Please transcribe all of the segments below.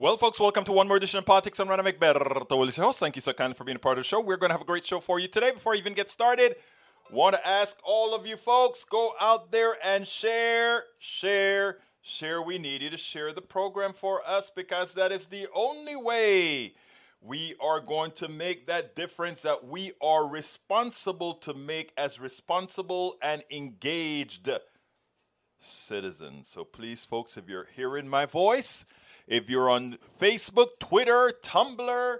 Well, folks, welcome to one more edition of Politics. I'm Rana McBerto, host. Thank you so kindly for being a part of the show. We're going to have a great show for you today. Before I even get started, want to ask all of you folks, go out there and share, share, share. We need you to share the program for us because that is the only way we are going to make that difference that we are responsible to make as responsible and engaged citizens. So please, folks, if you're hearing my voice, if you're on Facebook, Twitter, Tumblr,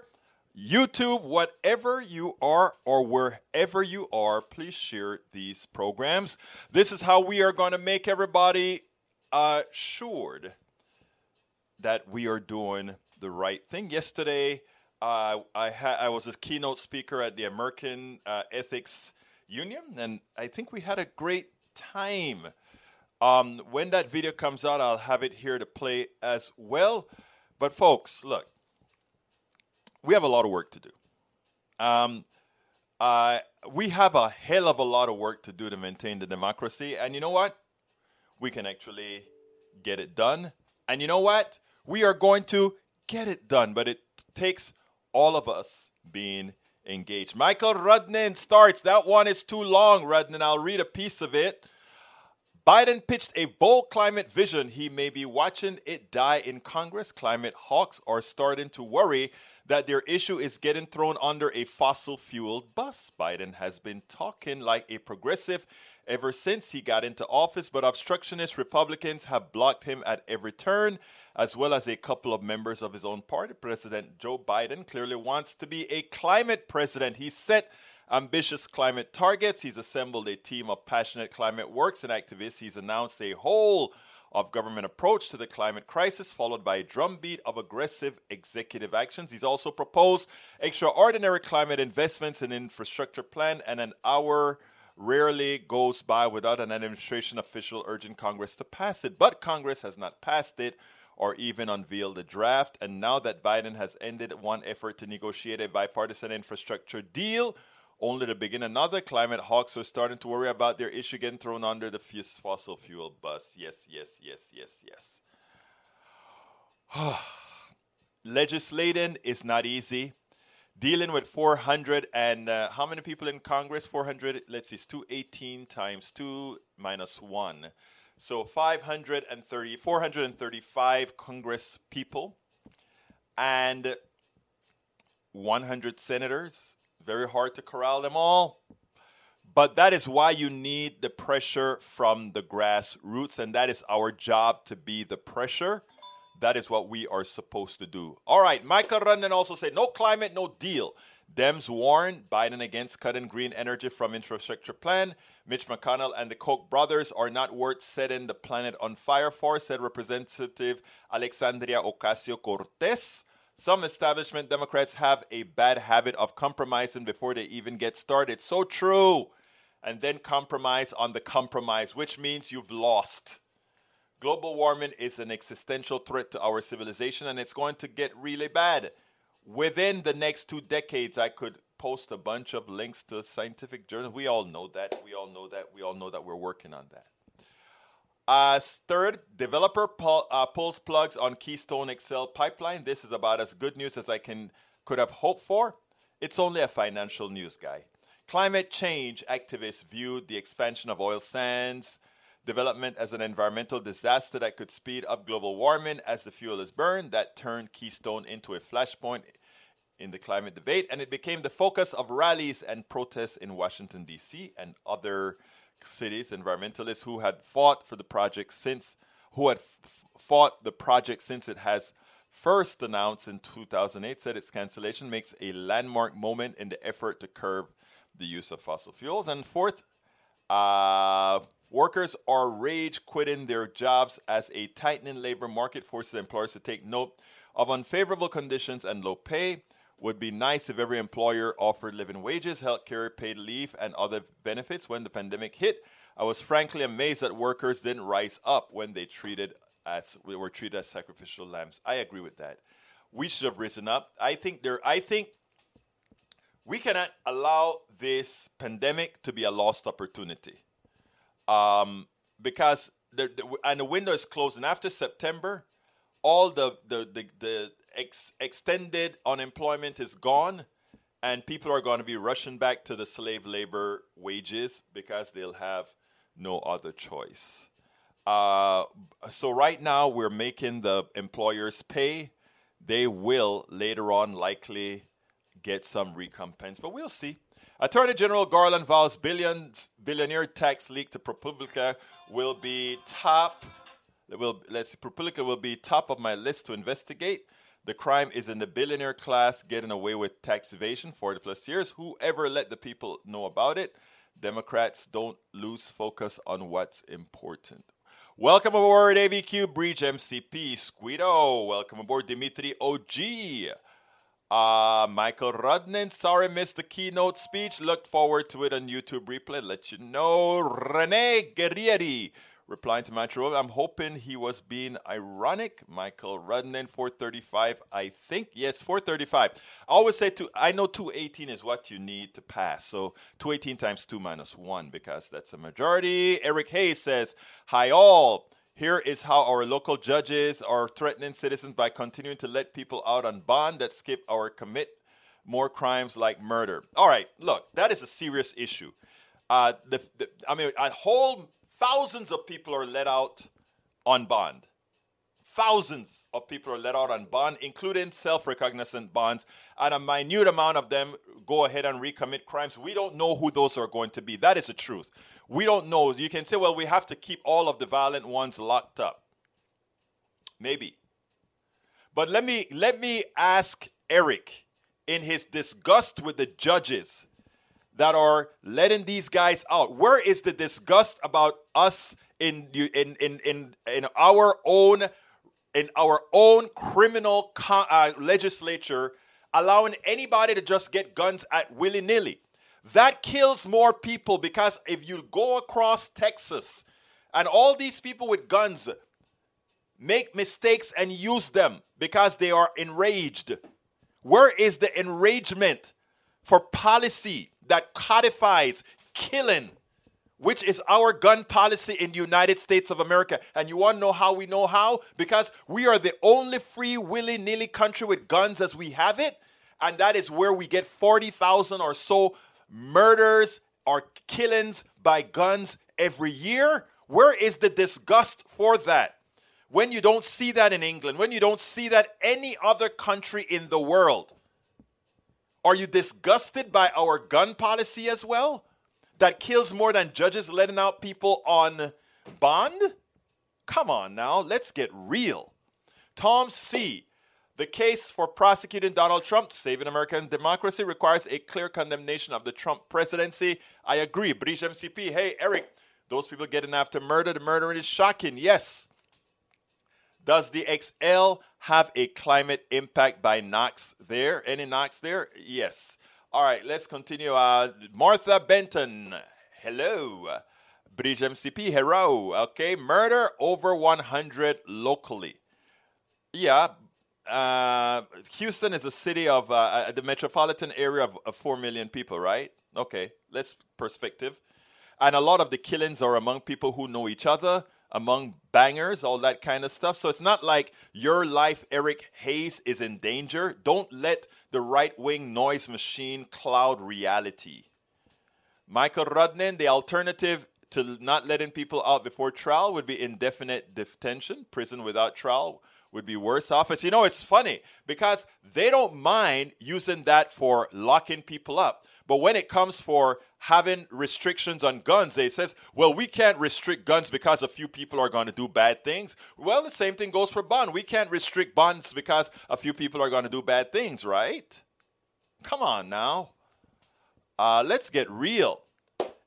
YouTube, whatever you are or wherever you are, please share these programs. This is how we are going to make everybody assured that we are doing the right thing. Yesterday, uh, I, ha- I was a keynote speaker at the American uh, Ethics Union, and I think we had a great time. Um, when that video comes out, I'll have it here to play as well. But, folks, look, we have a lot of work to do. Um, uh, we have a hell of a lot of work to do to maintain the democracy. And you know what? We can actually get it done. And you know what? We are going to get it done. But it takes all of us being engaged. Michael Rudnin starts. That one is too long, Rudnin. I'll read a piece of it. Biden pitched a bold climate vision. He may be watching it die in Congress. Climate hawks are starting to worry that their issue is getting thrown under a fossil fueled bus. Biden has been talking like a progressive ever since he got into office, but obstructionist Republicans have blocked him at every turn, as well as a couple of members of his own party. President Joe Biden clearly wants to be a climate president. He set ambitious climate targets. He's assembled a team of passionate climate works and activists. He's announced a whole of government approach to the climate crisis, followed by a drumbeat of aggressive executive actions. He's also proposed extraordinary climate investments in infrastructure plan, and an hour rarely goes by without an administration official urging Congress to pass it. But Congress has not passed it or even unveiled a draft. And now that Biden has ended one effort to negotiate a bipartisan infrastructure deal, only to begin another climate hawks are starting to worry about their issue getting thrown under the fossil fuel bus. Yes, yes, yes, yes, yes. Legislating is not easy. Dealing with 400 and uh, how many people in Congress? 400, let's see, it's 218 times 2 minus 1. So 530, 435 Congress people and 100 senators very hard to corral them all. But that is why you need the pressure from the grassroots, and that is our job to be the pressure. That is what we are supposed to do. All right, Michael Rudnin also said, no climate, no deal. Dems warn Biden against cutting green energy from infrastructure plan. Mitch McConnell and the Koch brothers are not worth setting the planet on fire for, said Representative Alexandria Ocasio Cortez. Some establishment Democrats have a bad habit of compromising before they even get started. So true. And then compromise on the compromise, which means you've lost. Global warming is an existential threat to our civilization, and it's going to get really bad. Within the next two decades, I could post a bunch of links to scientific journals. We all know that. We all know that. We all know that we're working on that. Uh, third, developer pull, uh, pulls plugs on Keystone XL pipeline. This is about as good news as I can could have hoped for. It's only a financial news guy. Climate change activists viewed the expansion of oil sands development as an environmental disaster that could speed up global warming as the fuel is burned. That turned Keystone into a flashpoint in the climate debate, and it became the focus of rallies and protests in Washington, D.C. and other cities, environmentalists who had fought for the project since, who had f- fought the project since it has first announced in 2008, said its cancellation makes a landmark moment in the effort to curb the use of fossil fuels. And fourth, uh, workers are rage quitting their jobs as a tightening labor market forces employers to take note of unfavorable conditions and low pay would be nice if every employer offered living wages, health care, paid leave, and other benefits when the pandemic hit. I was frankly amazed that workers didn't rise up when they treated as were treated as sacrificial lambs. I agree with that. We should have risen up. I think there I think we cannot allow this pandemic to be a lost opportunity. Um, because the, the, and the window is closing after September, all the the the, the ex- extended unemployment is gone, and people are going to be rushing back to the slave labor wages because they'll have no other choice. Uh, so right now we're making the employers pay. They will later on likely get some recompense, but we'll see. Attorney General Garland vows billions billionaire tax leak to ProPublica will be top. Will let's see, ProPublica will be top of my list to investigate. The crime is in the billionaire class getting away with tax evasion 40 plus years. Whoever let the people know about it? Democrats don't lose focus on what's important. Welcome aboard ABQ Breach MCP Squeedo. Welcome aboard Dimitri OG. Uh, Michael Rudnin, sorry missed the keynote speech. Looked forward to it on YouTube replay. Let you know. Rene Guerrieri, replying to Metro. I'm hoping he was being ironic. Michael Rudnin, 435, I think. Yes, 435. I always say to I know 218 is what you need to pass. So 218 times 2 minus 1 because that's a majority. Eric Hayes says, Hi all. Here is how our local judges are threatening citizens by continuing to let people out on bond that skip or commit more crimes like murder. All right, look, that is a serious issue. Uh, the, the, I mean, a whole Thousands of people are let out on bond. Thousands of people are let out on bond, including self recognizant bonds, and a minute amount of them go ahead and recommit crimes. We don't know who those are going to be. That is the truth. We don't know. You can say, well, we have to keep all of the violent ones locked up. Maybe. But let me let me ask Eric in his disgust with the judges that are letting these guys out? Where is the disgust about us in in in in, in our own in our own criminal uh, legislature allowing anybody to just get guns at willy nilly? That kills more people because if you go across Texas and all these people with guns make mistakes and use them because they are enraged, where is the enragement for policy? That codifies killing, which is our gun policy in the United States of America. And you want to know how we know how? Because we are the only free, willy nilly country with guns as we have it. And that is where we get 40,000 or so murders or killings by guns every year. Where is the disgust for that? When you don't see that in England, when you don't see that any other country in the world. Are you disgusted by our gun policy as well? That kills more than judges letting out people on bond? Come on now, let's get real. Tom C. The case for prosecuting Donald Trump, to saving American democracy, requires a clear condemnation of the Trump presidency. I agree. British MCP. Hey, Eric, those people getting after murder, the murder is shocking. Yes. Does the XL have a climate impact by NOx there? Any NOx there? Yes. All right, let's continue. Uh, Martha Benton, hello. Bridge MCP, hello. Okay, murder over 100 locally. Yeah, uh, Houston is a city of uh, uh, the metropolitan area of, of 4 million people, right? Okay, let's perspective. And a lot of the killings are among people who know each other among bangers, all that kind of stuff. So it's not like your life, Eric Hayes, is in danger. Don't let the right wing noise machine cloud reality. Michael Rudnin, the alternative to not letting people out before trial would be indefinite detention. Prison without trial would be worse off. As you know, it's funny because they don't mind using that for locking people up. But when it comes for having restrictions on guns, they says, well, we can't restrict guns because a few people are going to do bad things. Well, the same thing goes for bond. We can't restrict bonds because a few people are going to do bad things, right? Come on now. Uh, let's get real.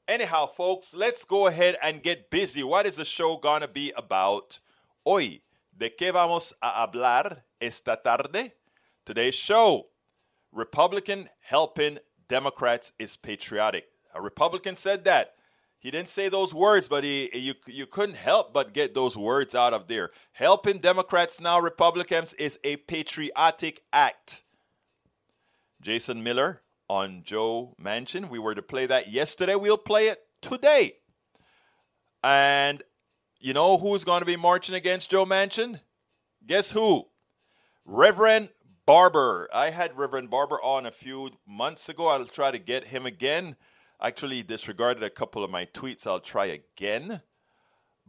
Anyhow, folks, let's go ahead and get busy. What is the show going to be about? Hoy, ¿de qué vamos a hablar esta tarde? Today's show Republican helping Democrats is patriotic. A Republican said that. He didn't say those words, but he you you couldn't help but get those words out of there. Helping Democrats now Republicans is a patriotic act. Jason Miller on Joe Manchin. We were to play that yesterday. We'll play it today. And you know who's going to be marching against Joe Manchin? Guess who? Reverend Barber. I had Reverend Barber on a few months ago. I'll try to get him again. Actually, disregarded a couple of my tweets. I'll try again.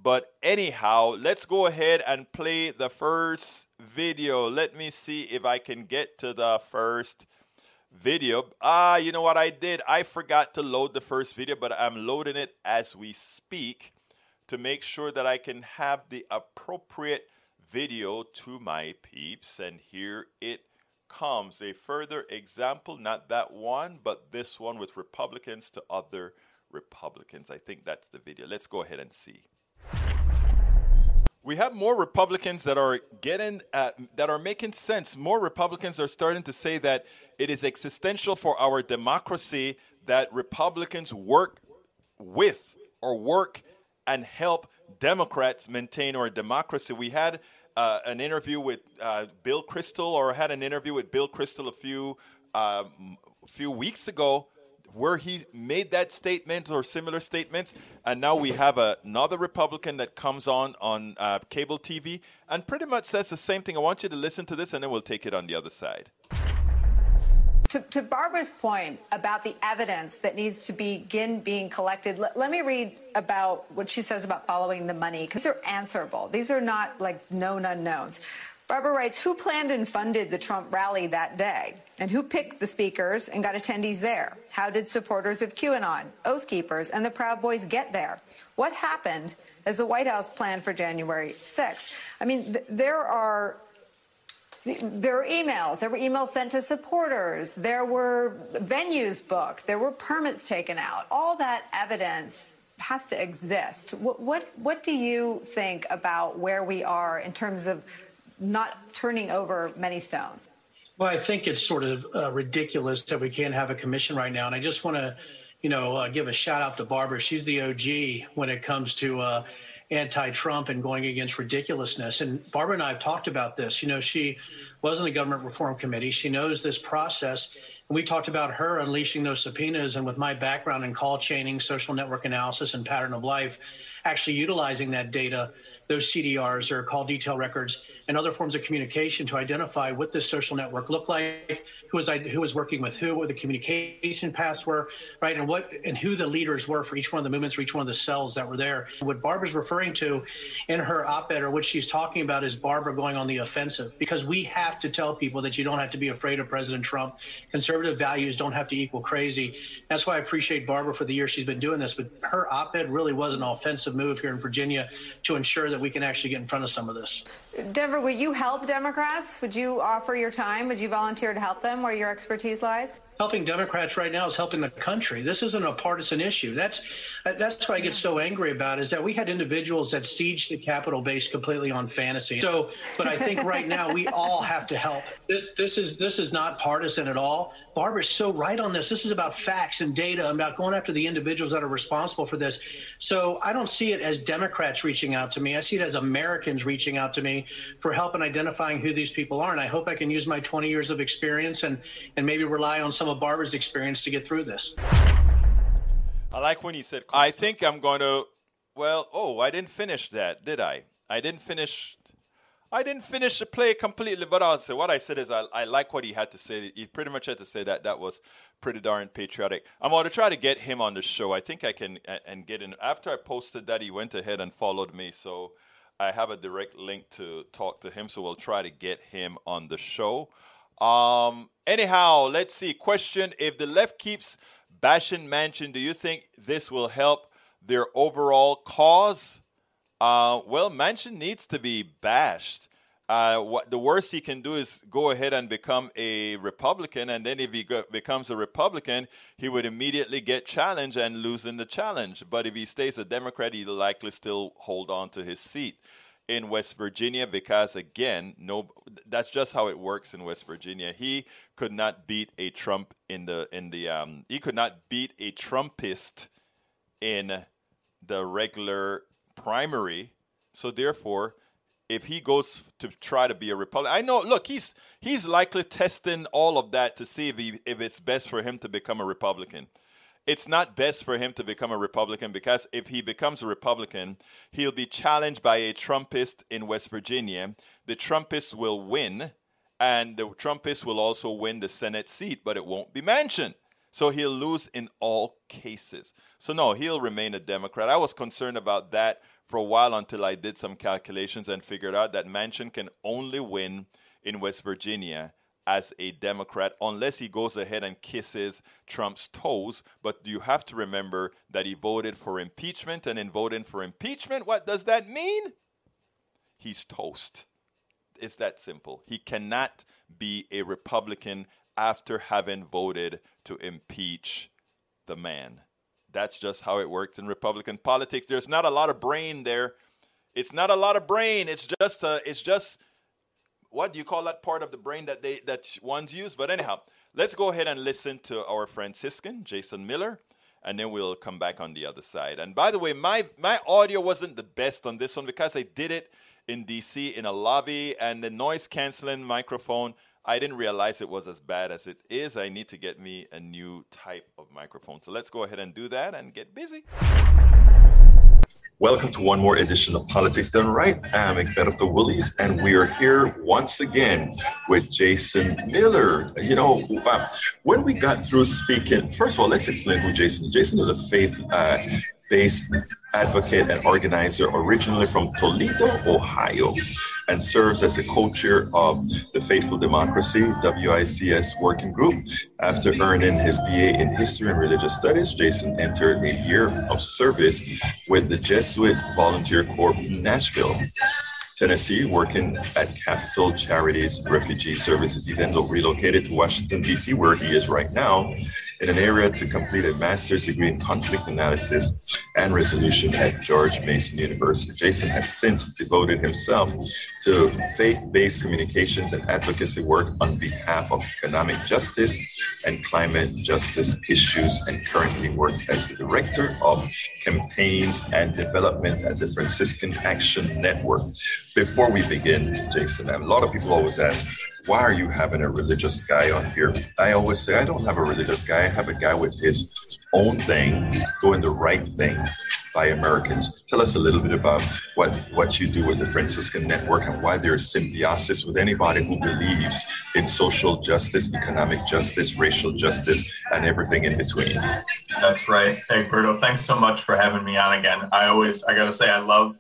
But anyhow, let's go ahead and play the first video. Let me see if I can get to the first video. Ah, you know what I did? I forgot to load the first video, but I'm loading it as we speak to make sure that I can have the appropriate video to my peeps. And here it comes. A further example, not that one, but this one with Republicans to other Republicans. I think that's the video. Let's go ahead and see we have more Republicans that are getting uh, that are making sense. More Republicans are starting to say that it is existential for our democracy that Republicans work with or work and help Democrats maintain our democracy. We had uh, an interview with uh, Bill Kristol, or had an interview with Bill Kristol a few uh, few weeks ago, where he made that statement or similar statements, and now we have a, another Republican that comes on on uh, cable TV and pretty much says the same thing. I want you to listen to this, and then we'll take it on the other side. To, to Barbara's point about the evidence that needs to begin being collected, let, let me read about what she says about following the money because they're answerable. These are not like known unknowns. Barbara writes, who planned and funded the Trump rally that day? And who picked the speakers and got attendees there? How did supporters of QAnon, Oath Keepers, and the Proud Boys get there? What happened as the White House planned for January 6th? I mean, th- there are there were emails. There were emails sent to supporters. There were venues booked. There were permits taken out. All that evidence has to exist. What, what, what do you think about where we are in terms of not turning over many stones? Well, I think it's sort of uh, ridiculous that we can't have a commission right now. And I just want to, you know, uh, give a shout out to Barbara. She's the OG when it comes to uh, anti-Trump and going against ridiculousness. And Barbara and I have talked about this. You know, she was in the government reform committee. She knows this process. And we talked about her unleashing those subpoenas. And with my background in call chaining, social network analysis, and pattern of life, actually utilizing that data those CDRs or call detail records and other forms of communication to identify what this social network looked like, who was who was working with who, what the communication paths were, right, and what and who the leaders were for each one of the movements, for each one of the cells that were there. What Barbara's referring to in her op-ed or what she's talking about is Barbara going on the offensive because we have to tell people that you don't have to be afraid of President Trump. Conservative values don't have to equal crazy. That's why I appreciate Barbara for the years she's been doing this. But her op-ed really was an offensive move here in Virginia to ensure that we can actually get in front of some of this. Denver, would you help Democrats? Would you offer your time? Would you volunteer to help them where your expertise lies? helping Democrats right now is helping the country. This isn't a partisan issue. That's that's what I get so angry about is that we had individuals that sieged the Capitol based completely on fantasy. So, but I think right now we all have to help. This this is this is not partisan at all. Barbara's so right on this. This is about facts and data, I'm not going after the individuals that are responsible for this. So I don't see it as Democrats reaching out to me. I see it as Americans reaching out to me for help in identifying who these people are. And I hope I can use my 20 years of experience and and maybe rely on some of Barbara's experience to get through this. I like when you said, I think I'm going to, well, oh, I didn't finish that, did I? I didn't finish. I didn't finish the play completely, but I'll say what I said is I, I like what he had to say. He pretty much had to say that that was pretty darn patriotic. I'm going to try to get him on the show. I think I can and get in. After I posted that, he went ahead and followed me, so I have a direct link to talk to him. So we'll try to get him on the show. Um, anyhow, let's see. Question If the left keeps bashing Manchin, do you think this will help their overall cause? Uh, well, Manchin needs to be bashed. Uh, what the worst he can do is go ahead and become a Republican, and then if he go, becomes a Republican, he would immediately get challenged and lose in the challenge. But if he stays a Democrat, he'll likely still hold on to his seat in West Virginia because again, no that's just how it works in West Virginia. He could not beat a Trump in the in the um he could not beat a Trumpist in the regular primary. So therefore, if he goes to try to be a Republican, I know. Look, he's he's likely testing all of that to see if he, if it's best for him to become a Republican. it's not best for him to become a Republican because if he becomes a Republican, he'll be challenged by a Trumpist in West Virginia. The Trumpists will win, and the Trumpists will also win the Senate seat, but it won't be Manchin. So he'll lose in all cases. So, no, he'll remain a Democrat. I was concerned about that for a while until I did some calculations and figured out that Manchin can only win in West Virginia as a Democrat unless he goes ahead and kisses Trump's toes. But do you have to remember that he voted for impeachment, and in voting for impeachment, what does that mean? He's toast. It's that simple. He cannot be a Republican after having voted to impeach the man. That's just how it works in Republican politics. There's not a lot of brain there. It's not a lot of brain. It's just a, it's just what do you call that part of the brain that they that ones use? But anyhow, let's go ahead and listen to our Franciscan Jason Miller, and then we'll come back on the other side. And by the way, my my audio wasn't the best on this one because I did it in DC in a lobby, and the noise canceling microphone. I didn't realize it was as bad as it is. I need to get me a new type of microphone. So let's go ahead and do that and get busy. Welcome to one more edition of Politics Done Right. I'm Egberto Willies, and we are here once again with Jason Miller. You know, uh, when we got through speaking, first of all, let's explain who Jason is. Jason is a faith-based uh, advocate and organizer originally from Toledo, Ohio and serves as the co-chair of the Faithful Democracy WICS working group. After earning his BA in History and Religious Studies, Jason entered a year of service with the Jesuit Volunteer Corps in Nashville. Tennessee, working at Catholic Charities Refugee Services. He then relocated to Washington, D.C., where he is right now, in an area to complete a master's degree in conflict analysis and resolution at George Mason University. Jason has since devoted himself to faith based communications and advocacy work on behalf of economic justice and climate justice issues, and currently works as the director of campaigns and development at the Franciscan Action Network. Before we begin, Jason, a lot of people always ask, why are you having a religious guy on here? I always say, I don't have a religious guy. I have a guy with his own thing, doing the right thing by Americans. Tell us a little bit about what, what you do with the Franciscan Network and why there's symbiosis with anybody who believes in social justice, economic justice, racial justice, and everything in between. That's right. Hey, Berto, thanks so much for having me on again. I always, I got to say, I love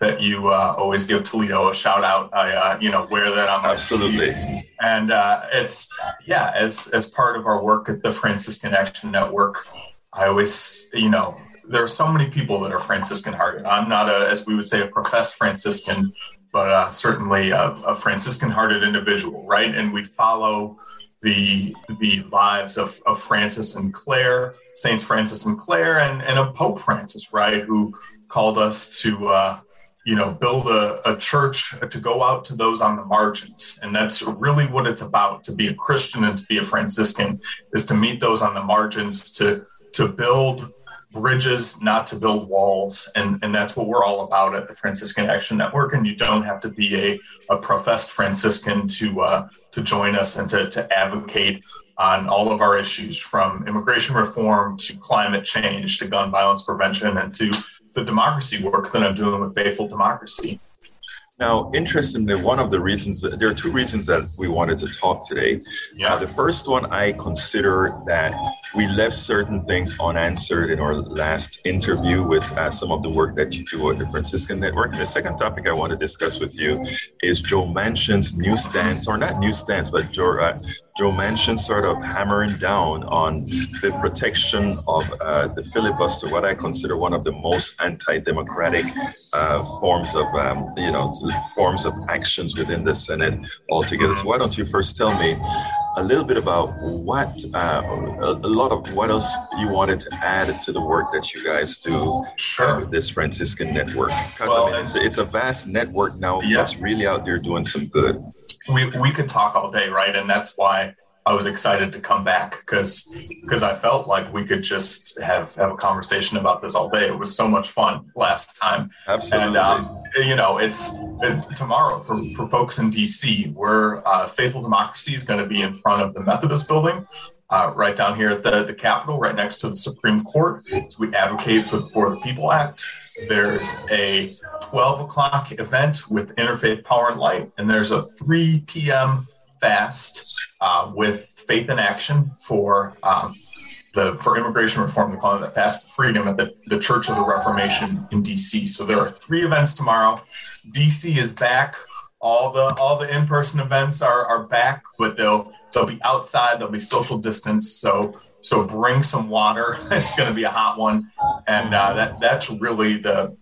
that you uh, always give Toledo a shout out. I, uh, you know, wear that on my absolutely. Sleeve. And uh, it's yeah, as as part of our work at the Franciscan Action Network, I always, you know, there are so many people that are Franciscan hearted. I'm not a, as we would say, a professed Franciscan, but uh, certainly a, a Franciscan hearted individual, right? And we follow the the lives of, of Francis and Clare, Saints Francis and Clare, and, and of Pope Francis, right, who called us to uh, you know, build a, a church to go out to those on the margins. And that's really what it's about to be a Christian and to be a Franciscan is to meet those on the margins, to to build bridges, not to build walls. And, and that's what we're all about at the Franciscan Action Network. And you don't have to be a, a professed Franciscan to uh, to join us and to, to advocate on all of our issues from immigration reform to climate change to gun violence prevention and to the democracy work that I'm doing with Faithful Democracy. Now, interestingly, one of the reasons there are two reasons that we wanted to talk today. Yeah. Uh, the first one, I consider that we left certain things unanswered in our last interview with uh, some of the work that you do at the Franciscan Network. And the second topic I want to discuss with you is Joe Manchin's new stance, or not new stance, but Joe, uh, Joe Manchin sort of hammering down on the protection of uh, the filibuster, what I consider one of the most anti-democratic uh, forms of, um, you know, forms of actions within the Senate altogether. So why don't you first tell me a little bit about what, uh, a, a, lot of what else you wanted to add to the work that you guys do sure. with this Franciscan network? Because well, I mean, it's, it's, a vast network now yeah. that's really out there doing some good we, we could talk all day, right? And that's why I was excited to come back because because I felt like we could just have have a conversation about this all day. It was so much fun last time. Absolutely. And um, you know, it's it, tomorrow for, for folks in DC. We're uh, Faithful Democracy is going to be in front of the Methodist Building uh, right down here at the, the Capitol, right next to the Supreme Court. So we advocate for the For the People Act. There's a 12 o'clock event with Interfaith Power and Light, and there's a 3 p.m. fast uh, with Faith in Action for um, the for immigration reform. They call it the Fast Freedom at the, the Church of the Reformation in D.C. So there are three events tomorrow. D.C. is back. All the all the in person events are are back, but they'll they'll be outside. They'll be social distance. So so bring some water. it's going to be a hot one, and uh, that that's really the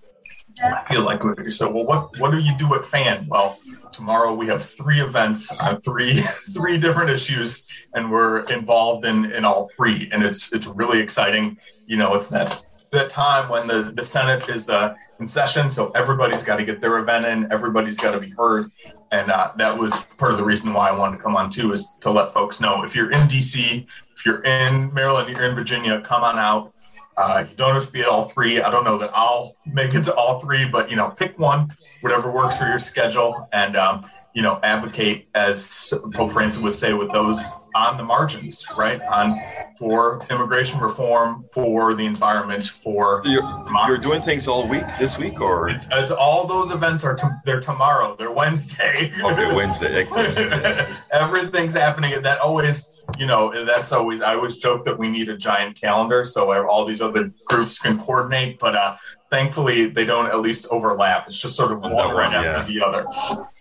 I feel like so. Well, what what do you do at FAN? Well, tomorrow we have three events on three three different issues, and we're involved in in all three, and it's it's really exciting. You know, it's that that time when the the Senate is uh, in session, so everybody's got to get their event in, everybody's got to be heard, and uh, that was part of the reason why I wanted to come on too, is to let folks know if you're in DC, if you're in Maryland, you're in Virginia, come on out uh, you don't have to be at all three. I don't know that I'll make it to all three, but you know, pick one, whatever works for your schedule, and um, you know, advocate as Pope Francis would say with those on the margins, right? On for immigration reform, for the environment, for you're, you're doing things all week this week, or it's, all those events are to, they're tomorrow. They're Wednesday. Okay, Wednesday. Everything's happening, and that always you know, that's always, I always joke that we need a giant calendar so all these other groups can coordinate, but uh, thankfully they don't at least overlap. It's just sort of one right yeah. after the other.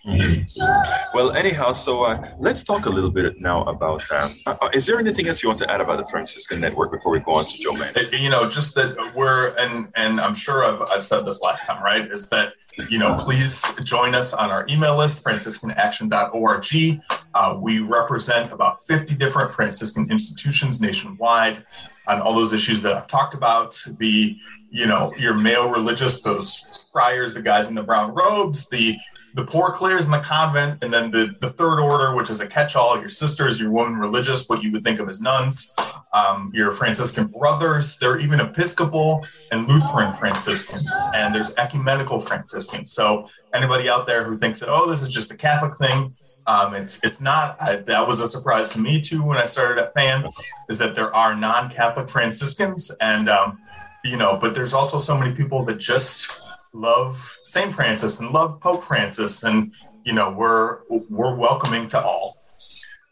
Mm-hmm. Well, anyhow, so uh, let's talk a little bit now about. Um, uh, is there anything else you want to add about the Franciscan Network before we go on to Joe Man? You know, just that we're and and I'm sure I've, I've said this last time, right? Is that you know, please join us on our email list, franciscanaction.org. Uh, we represent about 50 different Franciscan institutions nationwide on all those issues that I've talked about. The, you know, your male religious, those friars, the guys in the brown robes, the the poor clares in the convent, and then the, the third order, which is a catch-all, your sisters, your women religious, what you would think of as nuns, um, your Franciscan brothers. There are even Episcopal and Lutheran Franciscans, and there's ecumenical Franciscans. So anybody out there who thinks that, oh, this is just a Catholic thing, um, it's it's not. I, that was a surprise to me too when I started at FAN, is that there are non-Catholic Franciscans, and um, you know, but there's also so many people that just love Saint Francis and love Pope Francis, and you know we're we're welcoming to all.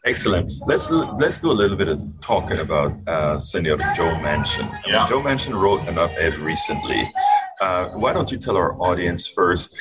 Excellent. Let's let's do a little bit of talking about uh, Senator Joe Manchin. Yeah. Joe Manchin wrote an op-ed recently. Uh, why don't you tell our audience first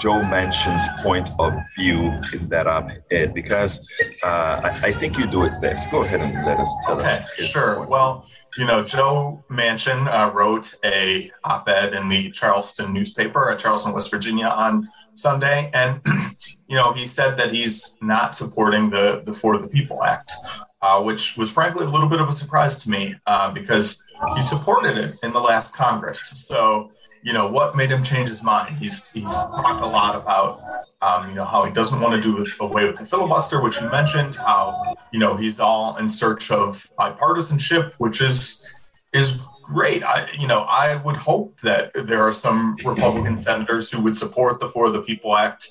Joe Manchin's point of view in that op-ed? Because uh, I, I, think you do it best. Go ahead and let us tell okay, us. Sure. Well, you know, Joe Manchin uh, wrote a op-ed in the Charleston newspaper at Charleston, West Virginia on Sunday, and you know, he said that he's not supporting the the For the People Act, uh, which was frankly a little bit of a surprise to me uh, because he supported it in the last Congress. So you know, what made him change his mind? He's he's talked a lot about, um, you know, how he doesn't want to do away with the filibuster, which you mentioned. How you know he's all in search of bipartisanship, which is is great. I you know I would hope that there are some Republican senators who would support the For the People Act,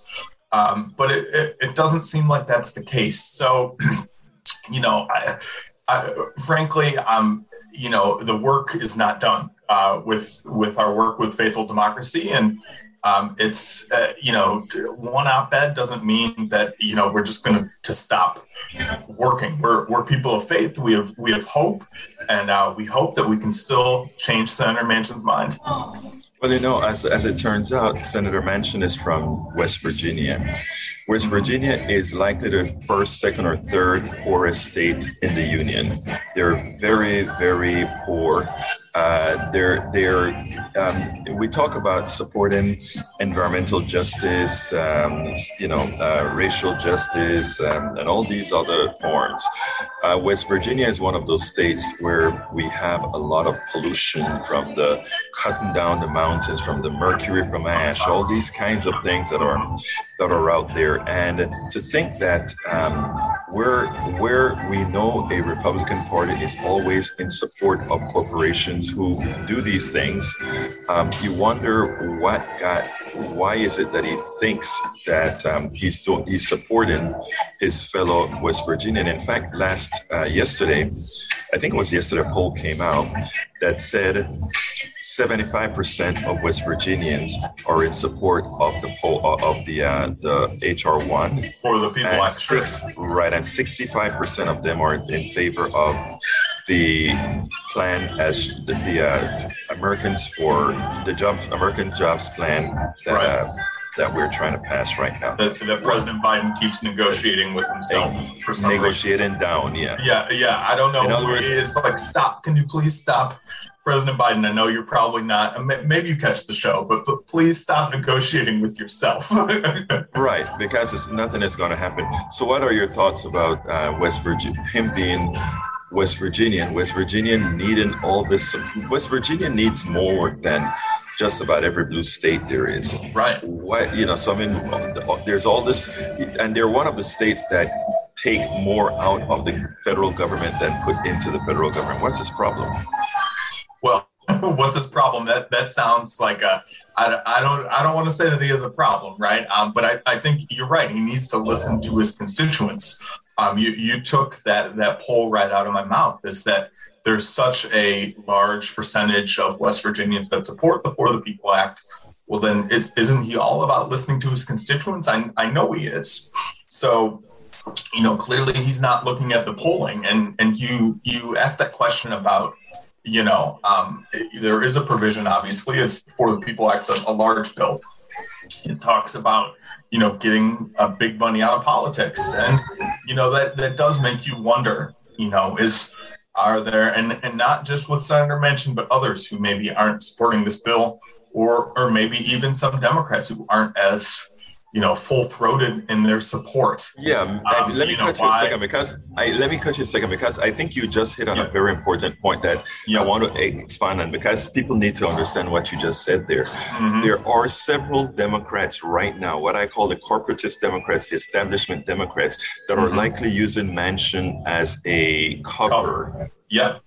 um, but it, it, it doesn't seem like that's the case. So, you know, I, I, frankly, um, you know, the work is not done uh, with with our work with Faithful Democracy, and um, it's uh, you know one op-ed doesn't mean that you know we're just going to stop working. We're we're people of faith. We have we have hope, and uh, we hope that we can still change Senator Manchin's mind. Well, you know, as, as it turns out, Senator Manchin is from West Virginia. West Virginia is likely the first, second, or third poorest state in the union. They're very, very poor. Uh, they're, they're, um, we talk about supporting environmental justice, um, you know, uh, racial justice, um, and all these other forms. Uh, West Virginia is one of those states where we have a lot of pollution from the cutting down the mountains, from the mercury from ash, all these kinds of things that are that are out there. And to think that um, where where we know a Republican Party is always in support of corporations who do these things, um, you wonder what got why is it that he thinks that um, he's doing he's supporting his fellow West Virginian. In fact, last uh, yesterday, I think it was yesterday, a poll came out that said 75% of West Virginians are in support of the uh, of the uh, the HR one for the people and six, right, and 65% of them are in favor of the plan as the, the uh, Americans for the jobs American Jobs Plan that. Right. Uh, that we're trying to pass right now. That, that President Biden keeps negotiating with himself for some negotiating reason. down, yeah. Yeah, yeah. I don't know. In other words, it's like stop. Can you please stop? President Biden, I know you're probably not, maybe you catch the show, but, but please stop negotiating with yourself. right, because nothing is going to happen. So, what are your thoughts about uh, West Virginia, him being West Virginian, West Virginia needing all this? West Virginia needs more than just about every blue state there is. Right. What, you know, so I mean, there's all this, and they're one of the states that take more out of the federal government than put into the federal government. What's this problem? What's his problem? That that sounds like a. I, I don't I don't want to say that he has a problem, right? Um, but I, I think you're right. He needs to listen to his constituents. Um, you you took that that poll right out of my mouth. Is that there's such a large percentage of West Virginians that support the For the People Act. Well, then is, isn't he all about listening to his constituents? I, I know he is. So you know clearly he's not looking at the polling and and you you asked that question about you know, um, there is a provision, obviously, it's for the People Act, a, a large bill. It talks about, you know, getting a big money out of politics. And, you know, that, that does make you wonder, you know, is, are there, and, and not just with Senator Manchin, but others who maybe aren't supporting this bill, or, or maybe even some Democrats who aren't as you know, full throated in their support. Yeah, um, let me cut you a second because I let me cut you a second because I think you just hit on yeah. a very important point that yeah. I want to expand on because people need to understand what you just said there. Mm-hmm. There are several Democrats right now, what I call the corporatist Democrats, the establishment Democrats, that mm-hmm. are likely using Manchin as a cover. cover. Yeah.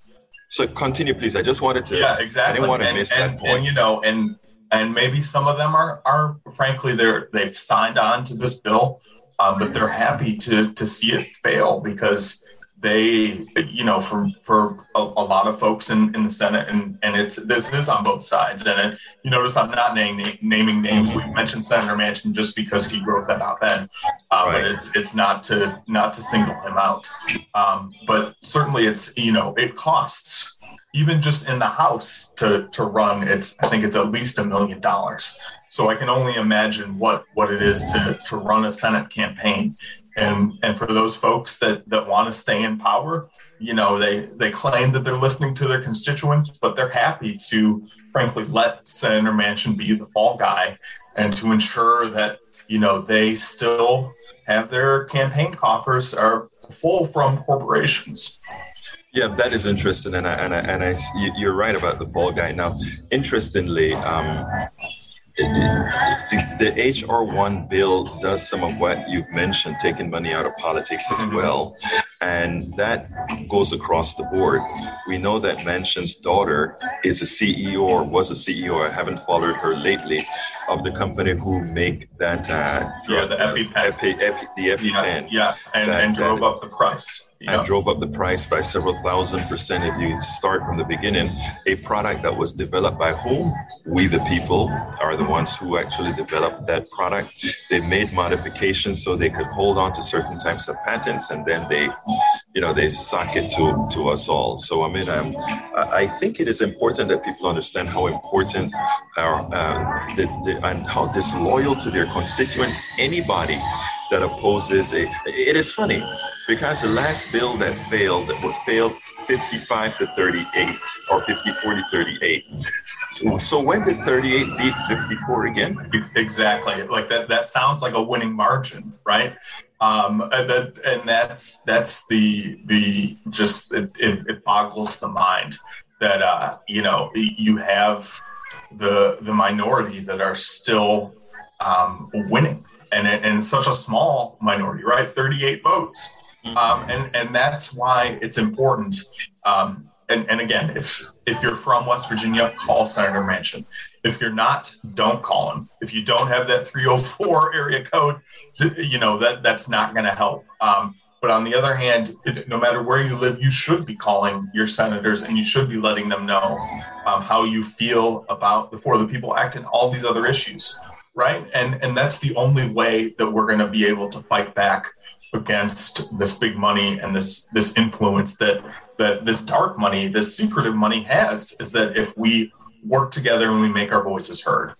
So continue, please. I just wanted to. Yeah, exactly. I didn't want to and, miss and, that point. And you know, and and maybe some of them are are frankly they're they've signed on to this bill, um, but they're happy to to see it fail because they you know for for a, a, lot of folks in, in the senate and and it's this is on both sides. And it, you notice i'm not naming naming names. We mentioned senator manchin just because he wrote that op-ed uh, right. but it's it's not to not to single him out. Um, but certainly it's you know it costs even just in the house to to run it's i think it's at least a million dollars. So i can only imagine what what it is to to run a senate campaign. And and for those folks that that want to stay in power you know they they claim that they're listening to their constituents but they're happy to frankly let senator manchin be the fall guy and to ensure that you know they still have their campaign coffers are full from corporations yeah, that is interesting, and I, and I, and I, you're right about the ball guy. Now, interestingly, um, the, the HR one bill does some of what you've mentioned, taking money out of politics as mm-hmm. well, and that goes across the board. We know that Manchin's daughter is a CEO or was a CEO. I haven't followed her lately of the company who make that. Uh, yeah, the EpiPen. Epi, Epi, the EpiPen. Yeah, yeah. and, that, and drove that, up the price and drove up the price by several thousand percent if you start from the beginning. A product that was developed by whom? We, the people, are the ones who actually developed that product. They made modifications so they could hold on to certain types of patents, and then they, you know, they suck it to, to us all. So, I mean, um, I think it is important that people understand how important our, uh, the, the, and how disloyal to their constituents anybody that opposes a. It is funny because the last bill that failed would fail 55 to 38 or 54 to 38. So, so when did 38 beat 54 again? Exactly. Like that. That sounds like a winning margin, right? Um, and that and that's that's the the just it, it, it boggles the mind that uh, you know you have the the minority that are still um, winning and and such a small minority, right? 38 votes, mm-hmm. um, and and that's why it's important. Um, and, and again, if if you're from West Virginia, call Senator Manchin. If you're not, don't call him. If you don't have that 304 area code, you know that that's not going to help. Um, but on the other hand, no matter where you live, you should be calling your senators and you should be letting them know um, how you feel about the For the People Act and all these other issues, right? And and that's the only way that we're going to be able to fight back against this big money and this this influence that that this dark money, this secretive money has. Is that if we work together and we make our voices heard.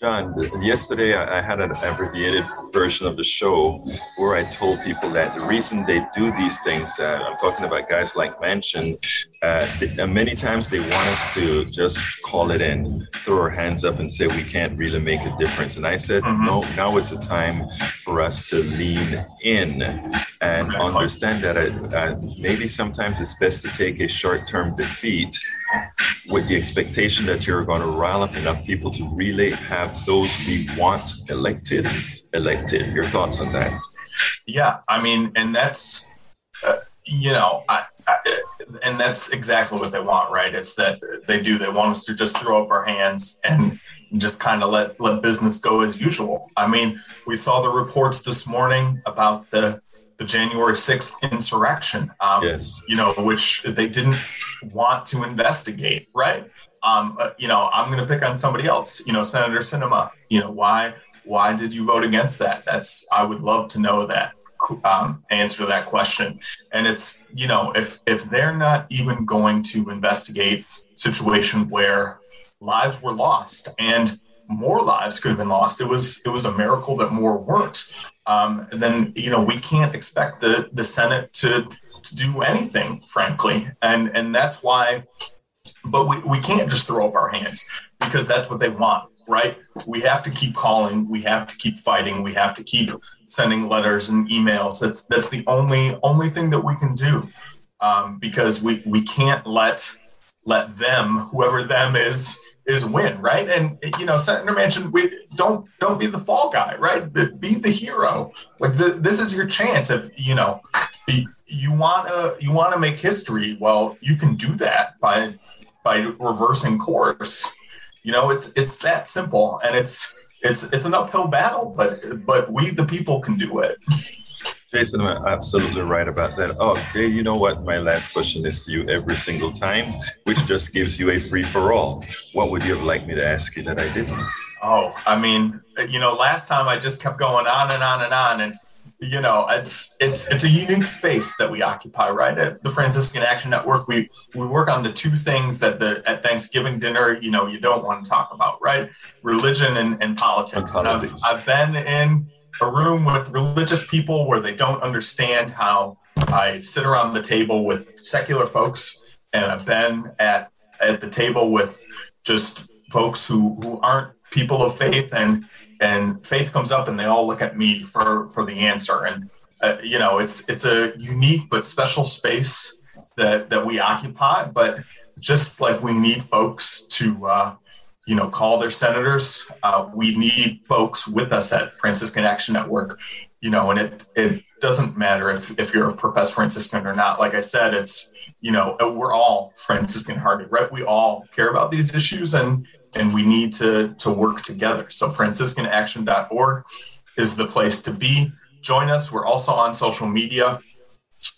John, yesterday I had an abbreviated version of the show where I told people that the reason they do these things, uh, I'm talking about guys like Manchin, uh, many times they want us to just call it in, throw our hands up and say we can't really make a difference. And I said, mm-hmm. no, now is the time for us to lean in and understand that uh, uh, maybe sometimes it's best to take a short term defeat with the expectation that you're going to rile up enough people to really have those we want elected elected. Your thoughts on that? Yeah, I mean, and that's uh, you know, I, and that's exactly what they want, right? It's that they do. They want us to just throw up our hands and just kind of let let business go as usual. I mean, we saw the reports this morning about the the January 6th insurrection, um, yes. you know, which they didn't want to investigate, right? Um, uh, you know, I'm going to pick on somebody else, you know, Senator Sinema, you know, why, why did you vote against that? That's, I would love to know that um, answer that question. And it's, you know, if, if they're not even going to investigate situation where lives were lost and more lives could have been lost. It was it was a miracle that more weren't um, then you know we can't expect the the Senate to, to do anything, frankly, and and that's why. But we, we can't just throw up our hands because that's what they want, right? We have to keep calling, we have to keep fighting, we have to keep sending letters and emails. That's that's the only only thing that we can do um, because we we can't let let them, whoever them is, is win, right? And you know, Senator Manchin, we don't don't be the fall guy, right? Be the hero. Like the, this is your chance. If you know you want to you want to make history, well, you can do that by by reversing course. You know, it's it's that simple, and it's it's it's an uphill battle, but but we the people can do it. Jason, I'm absolutely right about that. Oh, okay, you know what? My last question is to you every single time, which just gives you a free for all. What would you have liked me to ask you that I didn't? Oh, I mean, you know, last time I just kept going on and on and on, and you know, it's it's it's a unique space that we occupy, right? At the Franciscan Action Network, we we work on the two things that the at Thanksgiving dinner, you know, you don't want to talk about, right? Religion and, and politics. And politics. I've, I've been in a room with religious people where they don't understand how I sit around the table with secular folks, and I've been at at the table with just folks who who aren't people of faith, and and faith comes up, and they all look at me for for the answer, and uh, you know it's it's a unique but special space that that we occupy, but just like we need folks to uh, you know, call their senators. Uh, we need folks with us at Franciscan Action Network, you know, and it it doesn't matter if if you're a professed Franciscan or not. Like I said, it's you know, we're all Franciscan hearted, right? We all care about these issues and and we need to to work together. So franciscanaction.org is the place to be. Join us. We're also on social media.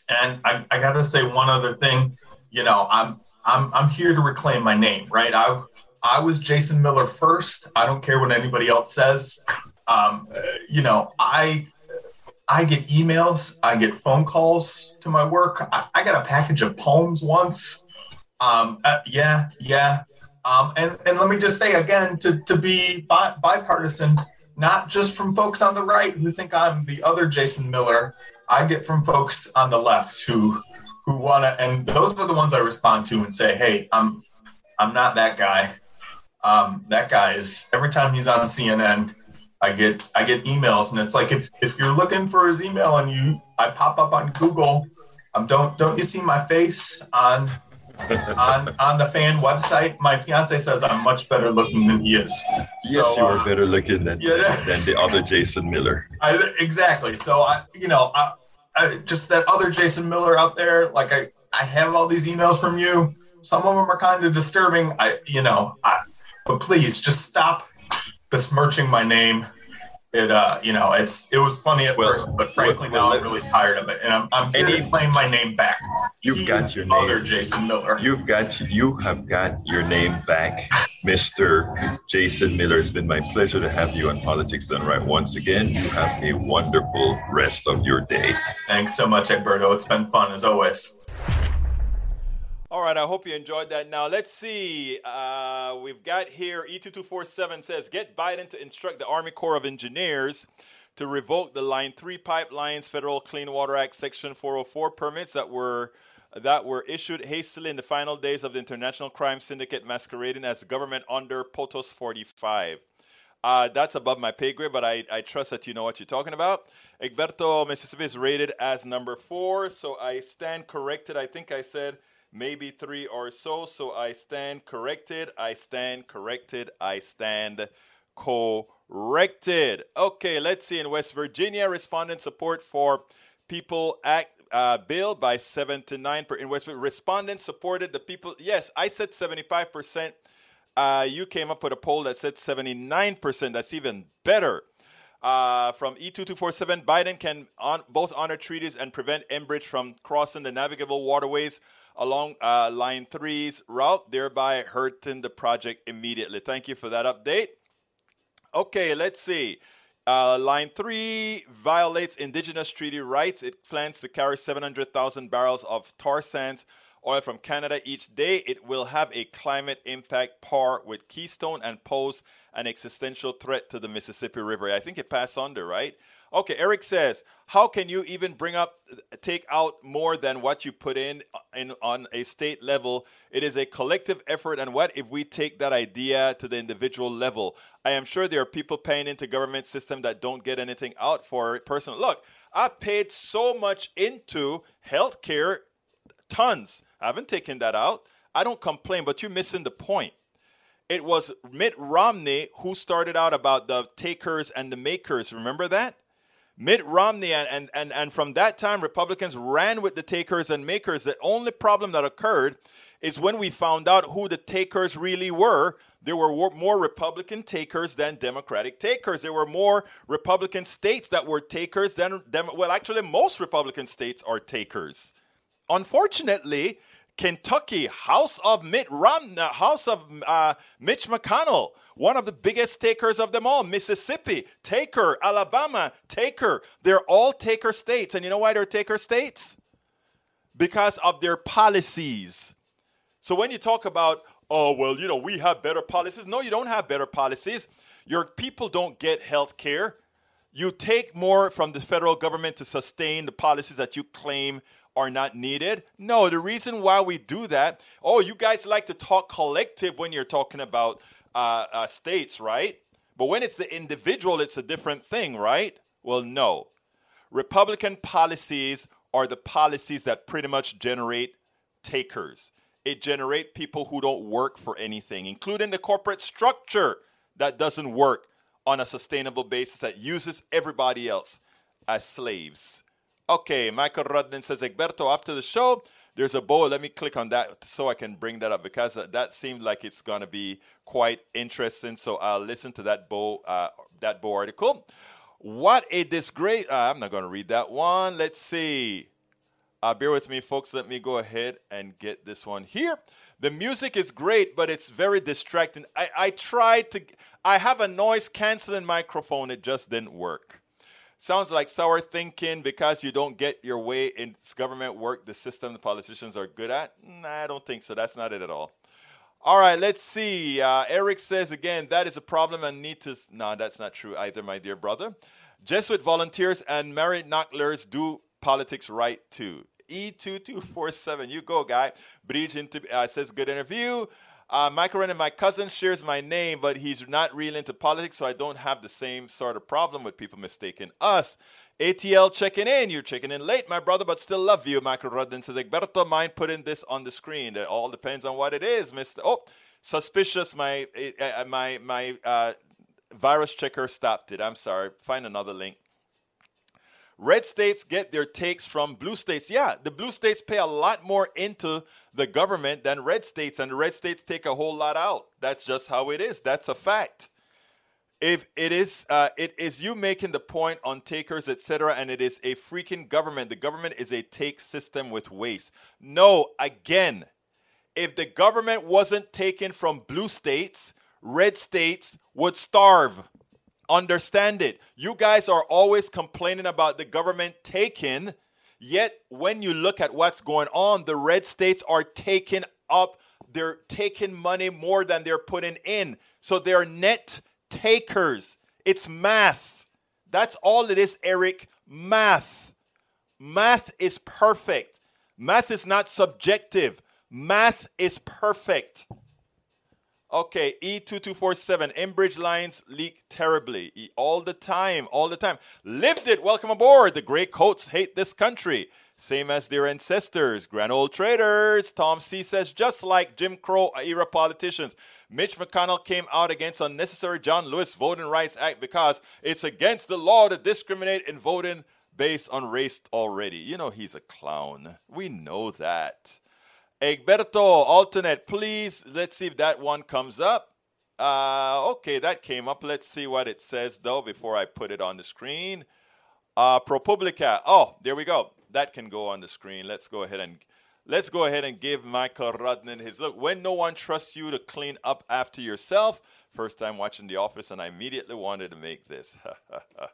And I, I gotta say one other thing, you know, I'm I'm I'm here to reclaim my name, right? I I was Jason Miller first. I don't care what anybody else says. Um, you know, I I get emails, I get phone calls to my work. I, I got a package of poems once. Um, uh, yeah, yeah. Um, and and let me just say again to to be bi- bipartisan, not just from folks on the right who think I'm the other Jason Miller. I get from folks on the left who who want to, and those are the ones I respond to and say, hey, I'm I'm not that guy. Um, that guy is every time he's on CNN, I get I get emails, and it's like if if you're looking for his email and you I pop up on Google, um, don't don't you see my face on on on the fan website, my fiance says I'm much better looking than he is. Yes, So, you are uh, better looking than, yeah. than the other Jason Miller. I, exactly. So I, you know, I, I, just that other Jason Miller out there. Like I, I have all these emails from you. Some of them are kind of disturbing. I, you know, I, but please just stop besmirching my name. It, uh, you know, it's it was funny at Well, first, but frankly well, now well, I'm really tired of it, and I'm I'm to claim my name back. You've He got your the other name. Jason Miller. You've got you have got your name back, Mr. Jason Miller. It's been my pleasure to have you on Politics Done Right once again. You have a wonderful rest of your day. Thanks so much, Egberto. It's been fun as always. All right, I hope you enjoyed that. Now, let's see. Uh, we've got here E2247 says Get Biden to instruct the Army Corps of Engineers to revoke the Line 3 pipelines Federal Clean Water Act Section 404 permits that were that were issued hastily in the final days of the international crime syndicate masquerading as government under POTUS 45. Uh, that's above my pay grade, but I, I trust that you know what you're talking about. Egberto, Mississippi is rated as number four, so I stand corrected. I think I said maybe three or so, so I stand corrected. I stand corrected. I stand corrected. Okay, let's see. In West Virginia, respondent support for People Act uh, bill by 7 to 9 per in West Virginia. Respondents supported the people. Yes, I said 75%. Uh, you came up with a poll that said 79%. That's even better. Uh, from E2247, Biden can on, both honor treaties and prevent Enbridge from crossing the navigable waterways along uh, Line 3's route, thereby hurting the project immediately. Thank you for that update. Okay, let's see. Uh, line 3 violates indigenous treaty rights. It plans to carry 700,000 barrels of tar sands oil from Canada each day. It will have a climate impact par with Keystone and pose an existential threat to the Mississippi River. I think it passed under, right? Okay, Eric says, how can you even bring up, take out more than what you put in, in on a state level? It is a collective effort, and what if we take that idea to the individual level? I am sure there are people paying into government system that don't get anything out for personal. Look, I paid so much into healthcare, tons. I haven't taken that out. I don't complain, but you're missing the point. It was Mitt Romney who started out about the takers and the makers. Remember that? Mitt Romney and, and, and, and from that time, Republicans ran with the takers and makers. The only problem that occurred is when we found out who the takers really were. There were more Republican takers than Democratic takers. There were more Republican states that were takers than, Dem- well, actually, most Republican states are takers. Unfortunately, Kentucky, House of Mitt Romney, House of uh, Mitch McConnell, one of the biggest takers of them all. Mississippi, taker. Alabama, taker. They're all taker states. And you know why they're taker states? Because of their policies. So when you talk about, oh, well, you know, we have better policies. No, you don't have better policies. Your people don't get health care. You take more from the federal government to sustain the policies that you claim are not needed. No, the reason why we do that, oh, you guys like to talk collective when you're talking about uh, uh, states, right? But when it's the individual, it's a different thing, right? Well, no. Republican policies are the policies that pretty much generate takers. It generate people who don't work for anything, including the corporate structure that doesn't work on a sustainable basis that uses everybody else as slaves. Okay, Michael Rudden says, Egberto, after the show, there's a bow. Let me click on that so I can bring that up because that seemed like it's going to be quite interesting. So I'll listen to that bow, uh, that bow article. What a disgrace. Uh, I'm not going to read that one. Let's see. Uh, bear with me, folks. Let me go ahead and get this one here. The music is great, but it's very distracting. I, I tried to, I have a noise canceling microphone. It just didn't work. Sounds like sour thinking because you don't get your way in government work, the system the politicians are good at? Nah, I don't think so. That's not it at all. All right, let's see. Uh, Eric says again, that is a problem and need to. No, that's not true either, my dear brother. Jesuit volunteers and Maryknollers do politics right too. E2247, you go, guy. Bridge into, uh, says good interview. Uh, Michael Rennan, my cousin shares my name, but he's not real into politics, so I don't have the same sort of problem with people mistaking us. ATL checking in. You're checking in late, my brother, but still love you. Michael Rudden says, Egberto, mind putting this on the screen. It all depends on what it is, Mr. Oh, suspicious. My uh, my my uh, virus checker stopped it. I'm sorry. Find another link. Red states get their takes from blue states. Yeah, the blue states pay a lot more into the government than red states, and the red states take a whole lot out. That's just how it is. That's a fact. If it is, uh, it is you making the point on takers, etc., and it is a freaking government. The government is a take system with waste. No, again, if the government wasn't taken from blue states, red states would starve. Understand it. You guys are always complaining about the government taking, yet when you look at what's going on, the red states are taking up, they're taking money more than they're putting in. So they're net takers. It's math. That's all it is, Eric. Math. Math is perfect. Math is not subjective. Math is perfect. Okay, E2247, Enbridge lines leak terribly. E- all the time, all the time. Lived it, welcome aboard. The gray coats hate this country. Same as their ancestors, grand old traitors. Tom C says, just like Jim Crow era politicians, Mitch McConnell came out against unnecessary John Lewis Voting Rights Act because it's against the law to discriminate in voting based on race already. You know, he's a clown. We know that. Egberto, alternate, please. Let's see if that one comes up. Uh, okay, that came up. Let's see what it says though before I put it on the screen. Uh, ProPublica. Oh, there we go. That can go on the screen. Let's go ahead and let's go ahead and give Michael Rudnan his look. When no one trusts you to clean up after yourself. First time watching The Office, and I immediately wanted to make this.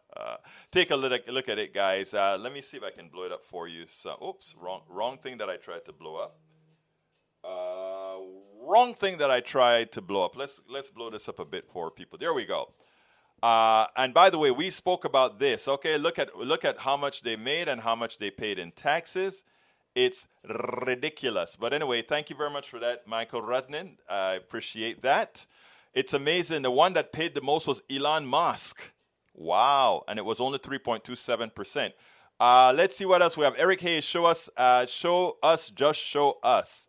Take a look, look at it, guys. Uh, let me see if I can blow it up for you. So, oops, wrong, wrong thing that I tried to blow up. Uh, wrong thing that I tried to blow up. Let's let's blow this up a bit for people. There we go. Uh, and by the way, we spoke about this. Okay, look at look at how much they made and how much they paid in taxes. It's ridiculous. But anyway, thank you very much for that, Michael Rudnin. I appreciate that. It's amazing. The one that paid the most was Elon Musk. Wow, and it was only 3.27 percent. Uh, let's see what else we have. Eric Hayes, show us, uh, show us, just show us.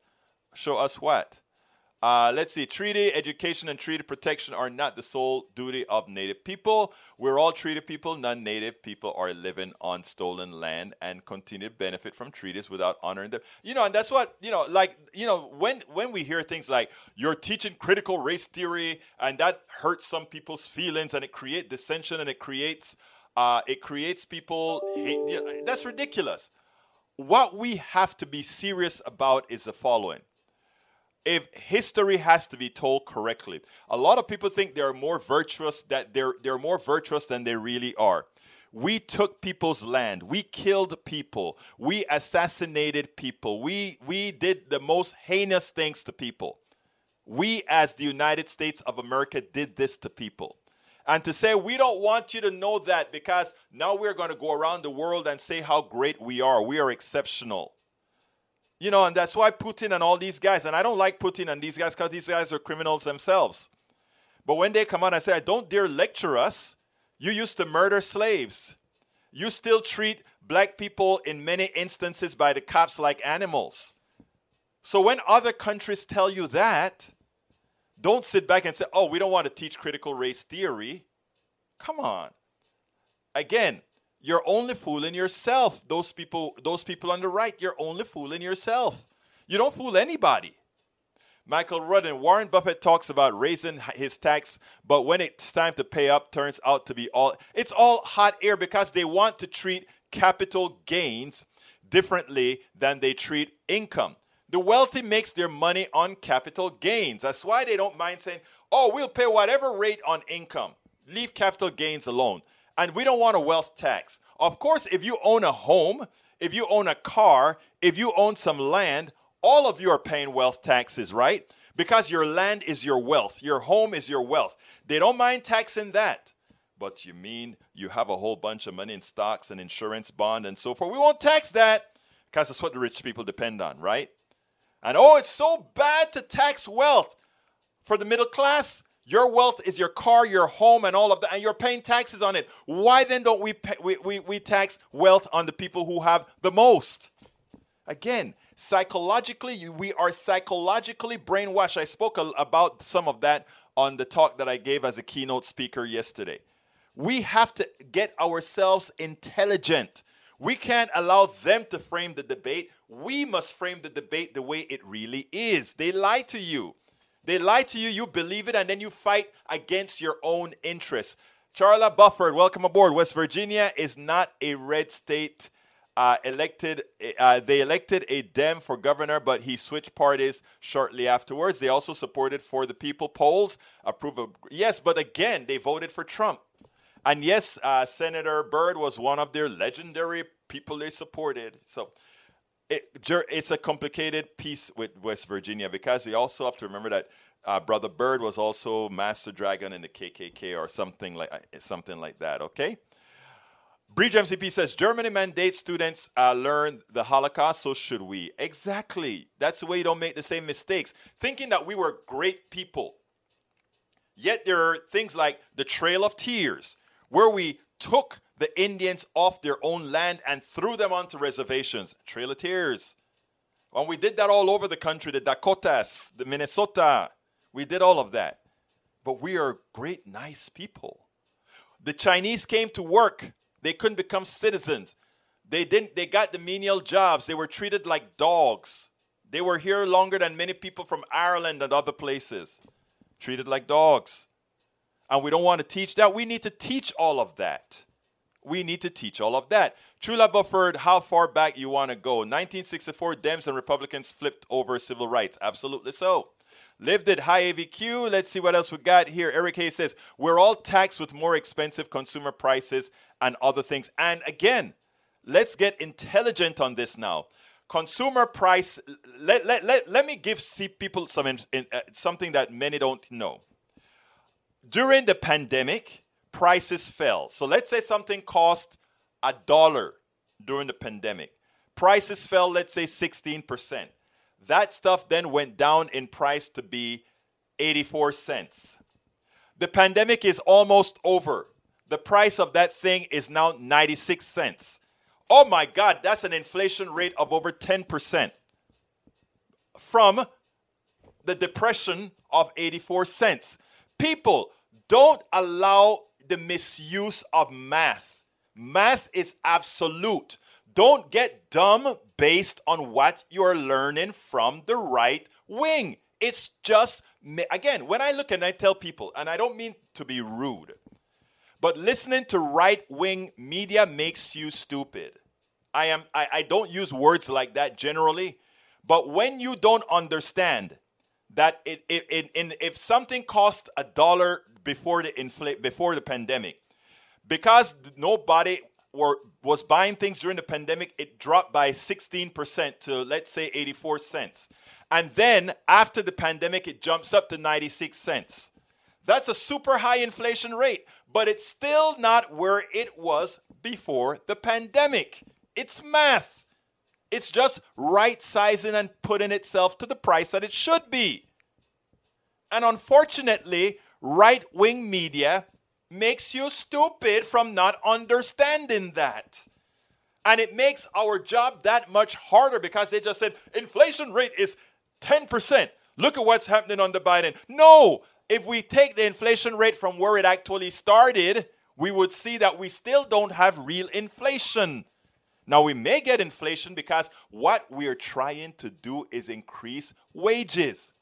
Show us what? Uh, let's see. Treaty education and treaty protection are not the sole duty of Native people. We're all treaty people. Non Native people are living on stolen land and continue to benefit from treaties without honoring them. You know, and that's what, you know, like, you know, when, when we hear things like you're teaching critical race theory and that hurts some people's feelings and it creates dissension and it creates, uh, it creates people, hate, you know, that's ridiculous. What we have to be serious about is the following if history has to be told correctly. A lot of people think they're more virtuous that they're they're more virtuous than they really are. We took people's land. We killed people. We assassinated people. We we did the most heinous things to people. We as the United States of America did this to people. And to say we don't want you to know that because now we're going to go around the world and say how great we are. We are exceptional. You know, and that's why Putin and all these guys, and I don't like Putin and these guys because these guys are criminals themselves. But when they come out and say, don't dare lecture us, you used to murder slaves. You still treat black people in many instances by the cops like animals. So when other countries tell you that, don't sit back and say, oh, we don't want to teach critical race theory. Come on. Again, you're only fooling yourself. Those people, those people on the right, you're only fooling yourself. You don't fool anybody. Michael Rudden, Warren Buffett talks about raising his tax, but when it's time to pay up, turns out to be all it's all hot air because they want to treat capital gains differently than they treat income. The wealthy makes their money on capital gains. That's why they don't mind saying, "Oh, we'll pay whatever rate on income. Leave capital gains alone." And we don't want a wealth tax. Of course, if you own a home, if you own a car, if you own some land, all of you are paying wealth taxes, right? Because your land is your wealth, your home is your wealth. They don't mind taxing that. But you mean you have a whole bunch of money in stocks and insurance bond and so forth. We won't tax that because that's what the rich people depend on, right? And oh, it's so bad to tax wealth. For the middle class, your wealth is your car, your home, and all of that, and you're paying taxes on it. Why then don't we, pay, we, we, we tax wealth on the people who have the most? Again, psychologically, we are psychologically brainwashed. I spoke about some of that on the talk that I gave as a keynote speaker yesterday. We have to get ourselves intelligent. We can't allow them to frame the debate. We must frame the debate the way it really is. They lie to you. They lie to you, you believe it, and then you fight against your own interests. Charla Bufford, welcome aboard. West Virginia is not a red state. Uh, elected, uh, they elected a Dem for governor, but he switched parties shortly afterwards. They also supported for the people polls approve of yes, but again they voted for Trump. And yes, uh, Senator Byrd was one of their legendary people they supported. So it, it's a complicated piece with West Virginia because we also have to remember that uh, Brother Byrd was also Master Dragon in the KKK or something like uh, something like that. Okay. Bridge MCP says Germany mandates students uh, learn the Holocaust, so should we? Exactly. That's the way you don't make the same mistakes. Thinking that we were great people. Yet there are things like the Trail of Tears, where we took the Indians off their own land and threw them onto reservations. Trail of Tears. When we did that all over the country, the Dakotas, the Minnesota, we did all of that. But we are great, nice people. The Chinese came to work. They couldn't become citizens. They didn't they got the menial jobs. They were treated like dogs. They were here longer than many people from Ireland and other places. Treated like dogs and we don't want to teach that. We need to teach all of that. We need to teach all of that. Chula Bufford, how far back you want to go? 1964, Dems and Republicans flipped over civil rights. Absolutely so. Lived it high AVQ. Let's see what else we got here. Eric Hayes says, We're all taxed with more expensive consumer prices and other things. And again, let's get intelligent on this now. Consumer price, let, let, let, let me give people some, in, uh, something that many don't know during the pandemic, prices fell. So let's say something cost a dollar during the pandemic. Prices fell, let's say 16%. That stuff then went down in price to be 84 cents. The pandemic is almost over. The price of that thing is now 96 cents. Oh my God, that's an inflation rate of over 10% from the depression of 84 cents. People, don't allow the misuse of math. Math is absolute. Don't get dumb based on what you're learning from the right wing. It's just, again, when I look and I tell people, and I don't mean to be rude, but listening to right wing media makes you stupid. I am I, I don't use words like that generally, but when you don't understand that it, it, it, if something costs a dollar before the infl- before the pandemic, because nobody were was buying things during the pandemic, it dropped by 16% to let's say 84 cents. And then after the pandemic, it jumps up to 96 cents. That's a super high inflation rate, but it's still not where it was before the pandemic. It's math. It's just right sizing and putting itself to the price that it should be. And unfortunately, right wing media makes you stupid from not understanding that. And it makes our job that much harder because they just said inflation rate is 10%. Look at what's happening under Biden. No, if we take the inflation rate from where it actually started, we would see that we still don't have real inflation. Now, we may get inflation because what we're trying to do is increase wages.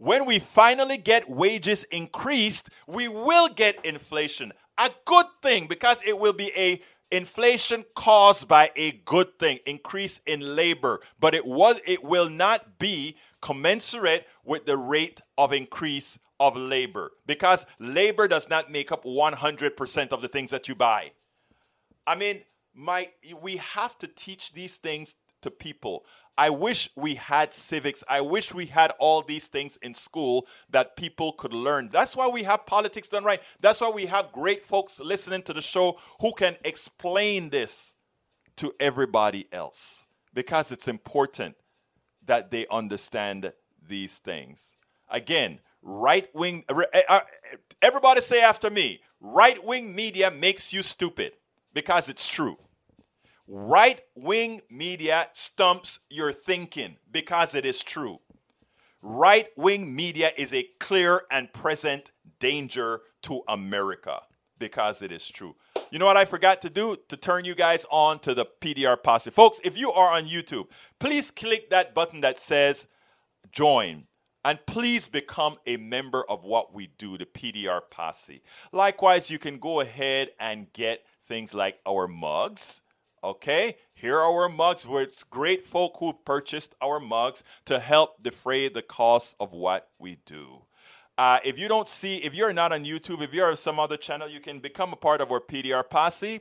When we finally get wages increased, we will get inflation. A good thing because it will be a inflation caused by a good thing, increase in labor, but it was it will not be commensurate with the rate of increase of labor because labor does not make up 100% of the things that you buy. I mean, my we have to teach these things to people. I wish we had civics. I wish we had all these things in school that people could learn. That's why we have politics done right. That's why we have great folks listening to the show who can explain this to everybody else because it's important that they understand these things. Again, right wing. Eh, uh, everybody say after me right wing media makes you stupid because it's true. Right wing media stumps your thinking because it is true. Right wing media is a clear and present danger to America because it is true. You know what I forgot to do? To turn you guys on to the PDR Posse. Folks, if you are on YouTube, please click that button that says join. And please become a member of what we do, the PDR Posse. Likewise, you can go ahead and get things like our mugs. Okay, here are our mugs. It's great folk who purchased our mugs to help defray the cost of what we do. Uh, if you don't see, if you're not on YouTube, if you're on some other channel, you can become a part of our PDR posse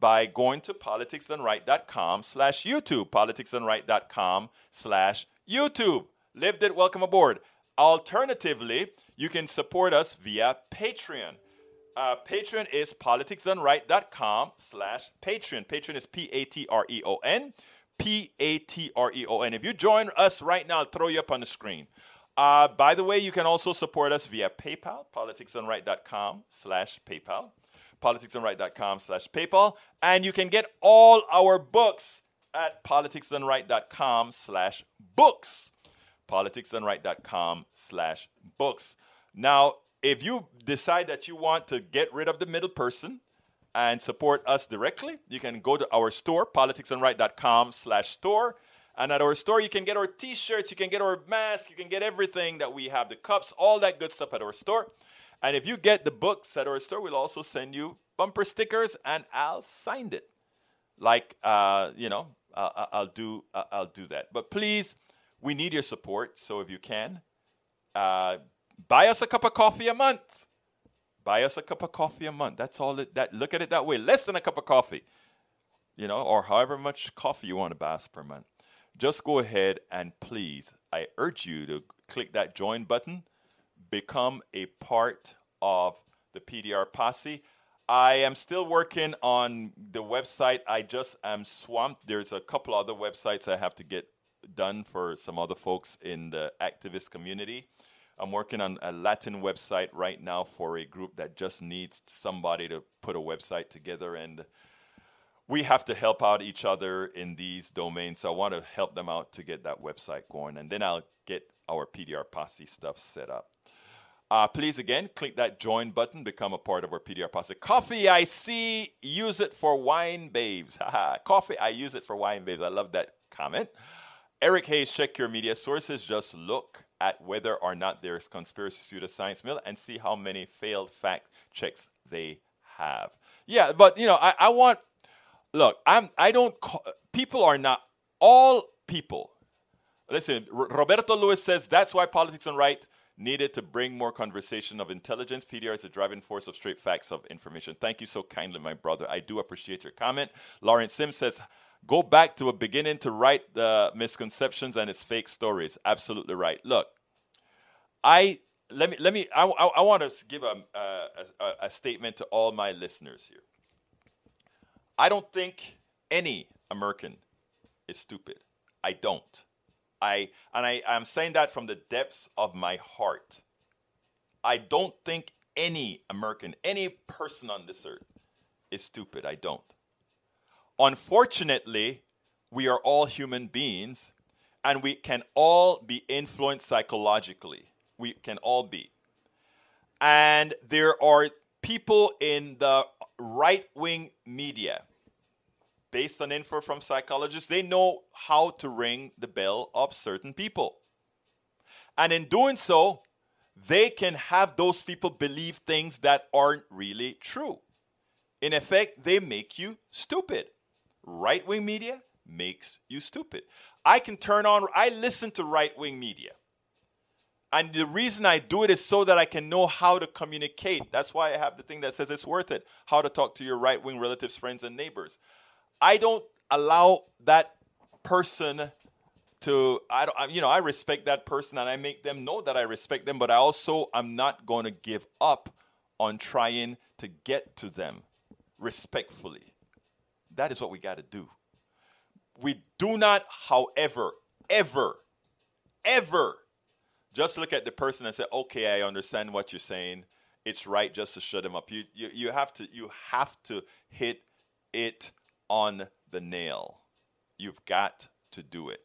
by going to politicsdoneright.com slash YouTube, politicsdoneright.com slash YouTube. Lived it, welcome aboard. Alternatively, you can support us via Patreon. Uh, Patreon is politicsdoneright.com slash patreon. Patreon is P-A-T-R-E-O-N. P-A-T-R-E-O-N. If you join us right now, I'll throw you up on the screen. Uh, by the way, you can also support us via PayPal, politicsdoneright.com slash PayPal, politicsdoneright.com slash PayPal, and you can get all our books at politicsdoneright.com slash books, politicsdoneright.com slash books. Now, if you decide that you want to get rid of the middle person and support us directly, you can go to our store, politicsdoneright.com slash store, and at our store, you can get our t shirts, you can get our mask, you can get everything that we have the cups, all that good stuff at our store. And if you get the books at our store, we'll also send you bumper stickers and I'll sign it. Like, uh, you know, I'll, I'll do, I'll do that. But please, we need your support. So if you can, uh, buy us a cup of coffee a month. Buy us a cup of coffee a month. That's all it, that, look at it that way. Less than a cup of coffee, you know, or however much coffee you want to buy us per month just go ahead and please, I urge you to click that join button, become a part of the PDR posse. I am still working on the website. I just am swamped. There's a couple other websites I have to get done for some other folks in the activist community. I'm working on a Latin website right now for a group that just needs somebody to put a website together and we have to help out each other in these domains. So I want to help them out to get that website going, and then I'll get our PDR Posse stuff set up. Uh, please again click that join button, become a part of our PDR Posse. Coffee, I see, use it for wine babes. Coffee, I use it for wine babes. I love that comment. Eric Hayes, check your media sources. Just look at whether or not there's conspiracy pseudoscience mill and see how many failed fact checks they have. Yeah, but you know, I, I want look, I'm I don't call, people are not all people. Listen, R- Roberto Lewis says that's why politics and right needed to bring more conversation of intelligence. PDR is the driving force of straight facts of information. Thank you so kindly, my brother. I do appreciate your comment. Lawrence Sims says, go back to a beginning to write the misconceptions and its fake stories. Absolutely right. Look, I let me let me I, I, I want to give a, a, a statement to all my listeners here. I don't think any American is stupid. I don't. I and I, I'm saying that from the depths of my heart. I don't think any American, any person on this earth is stupid. I don't. Unfortunately, we are all human beings and we can all be influenced psychologically. We can all be. And there are people in the right wing media, based on info from psychologists, they know how to ring the bell of certain people. And in doing so, they can have those people believe things that aren't really true. In effect, they make you stupid. Right wing media makes you stupid. I can turn on, I listen to right wing media. And the reason I do it is so that I can know how to communicate. That's why I have the thing that says it's worth it how to talk to your right wing relatives, friends, and neighbors. I don't allow that person to I don't you know I respect that person and I make them know that I respect them but I also I'm not going to give up on trying to get to them respectfully. That is what we got to do. We do not however ever ever just look at the person and say, "Okay, I understand what you're saying. It's right just to shut them up." You you, you have to you have to hit it on the nail. You've got to do it.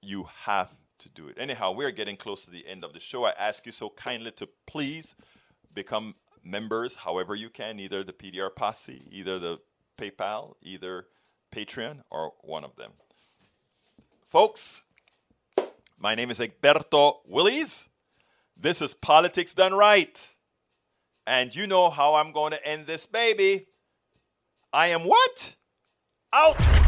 You have to do it. Anyhow, we're getting close to the end of the show. I ask you so kindly to please become members however you can, either the PDR Posse, either the PayPal, either Patreon, or one of them. Folks, my name is Egberto Willies. This is Politics Done Right. And you know how I'm going to end this baby. I am what? Out!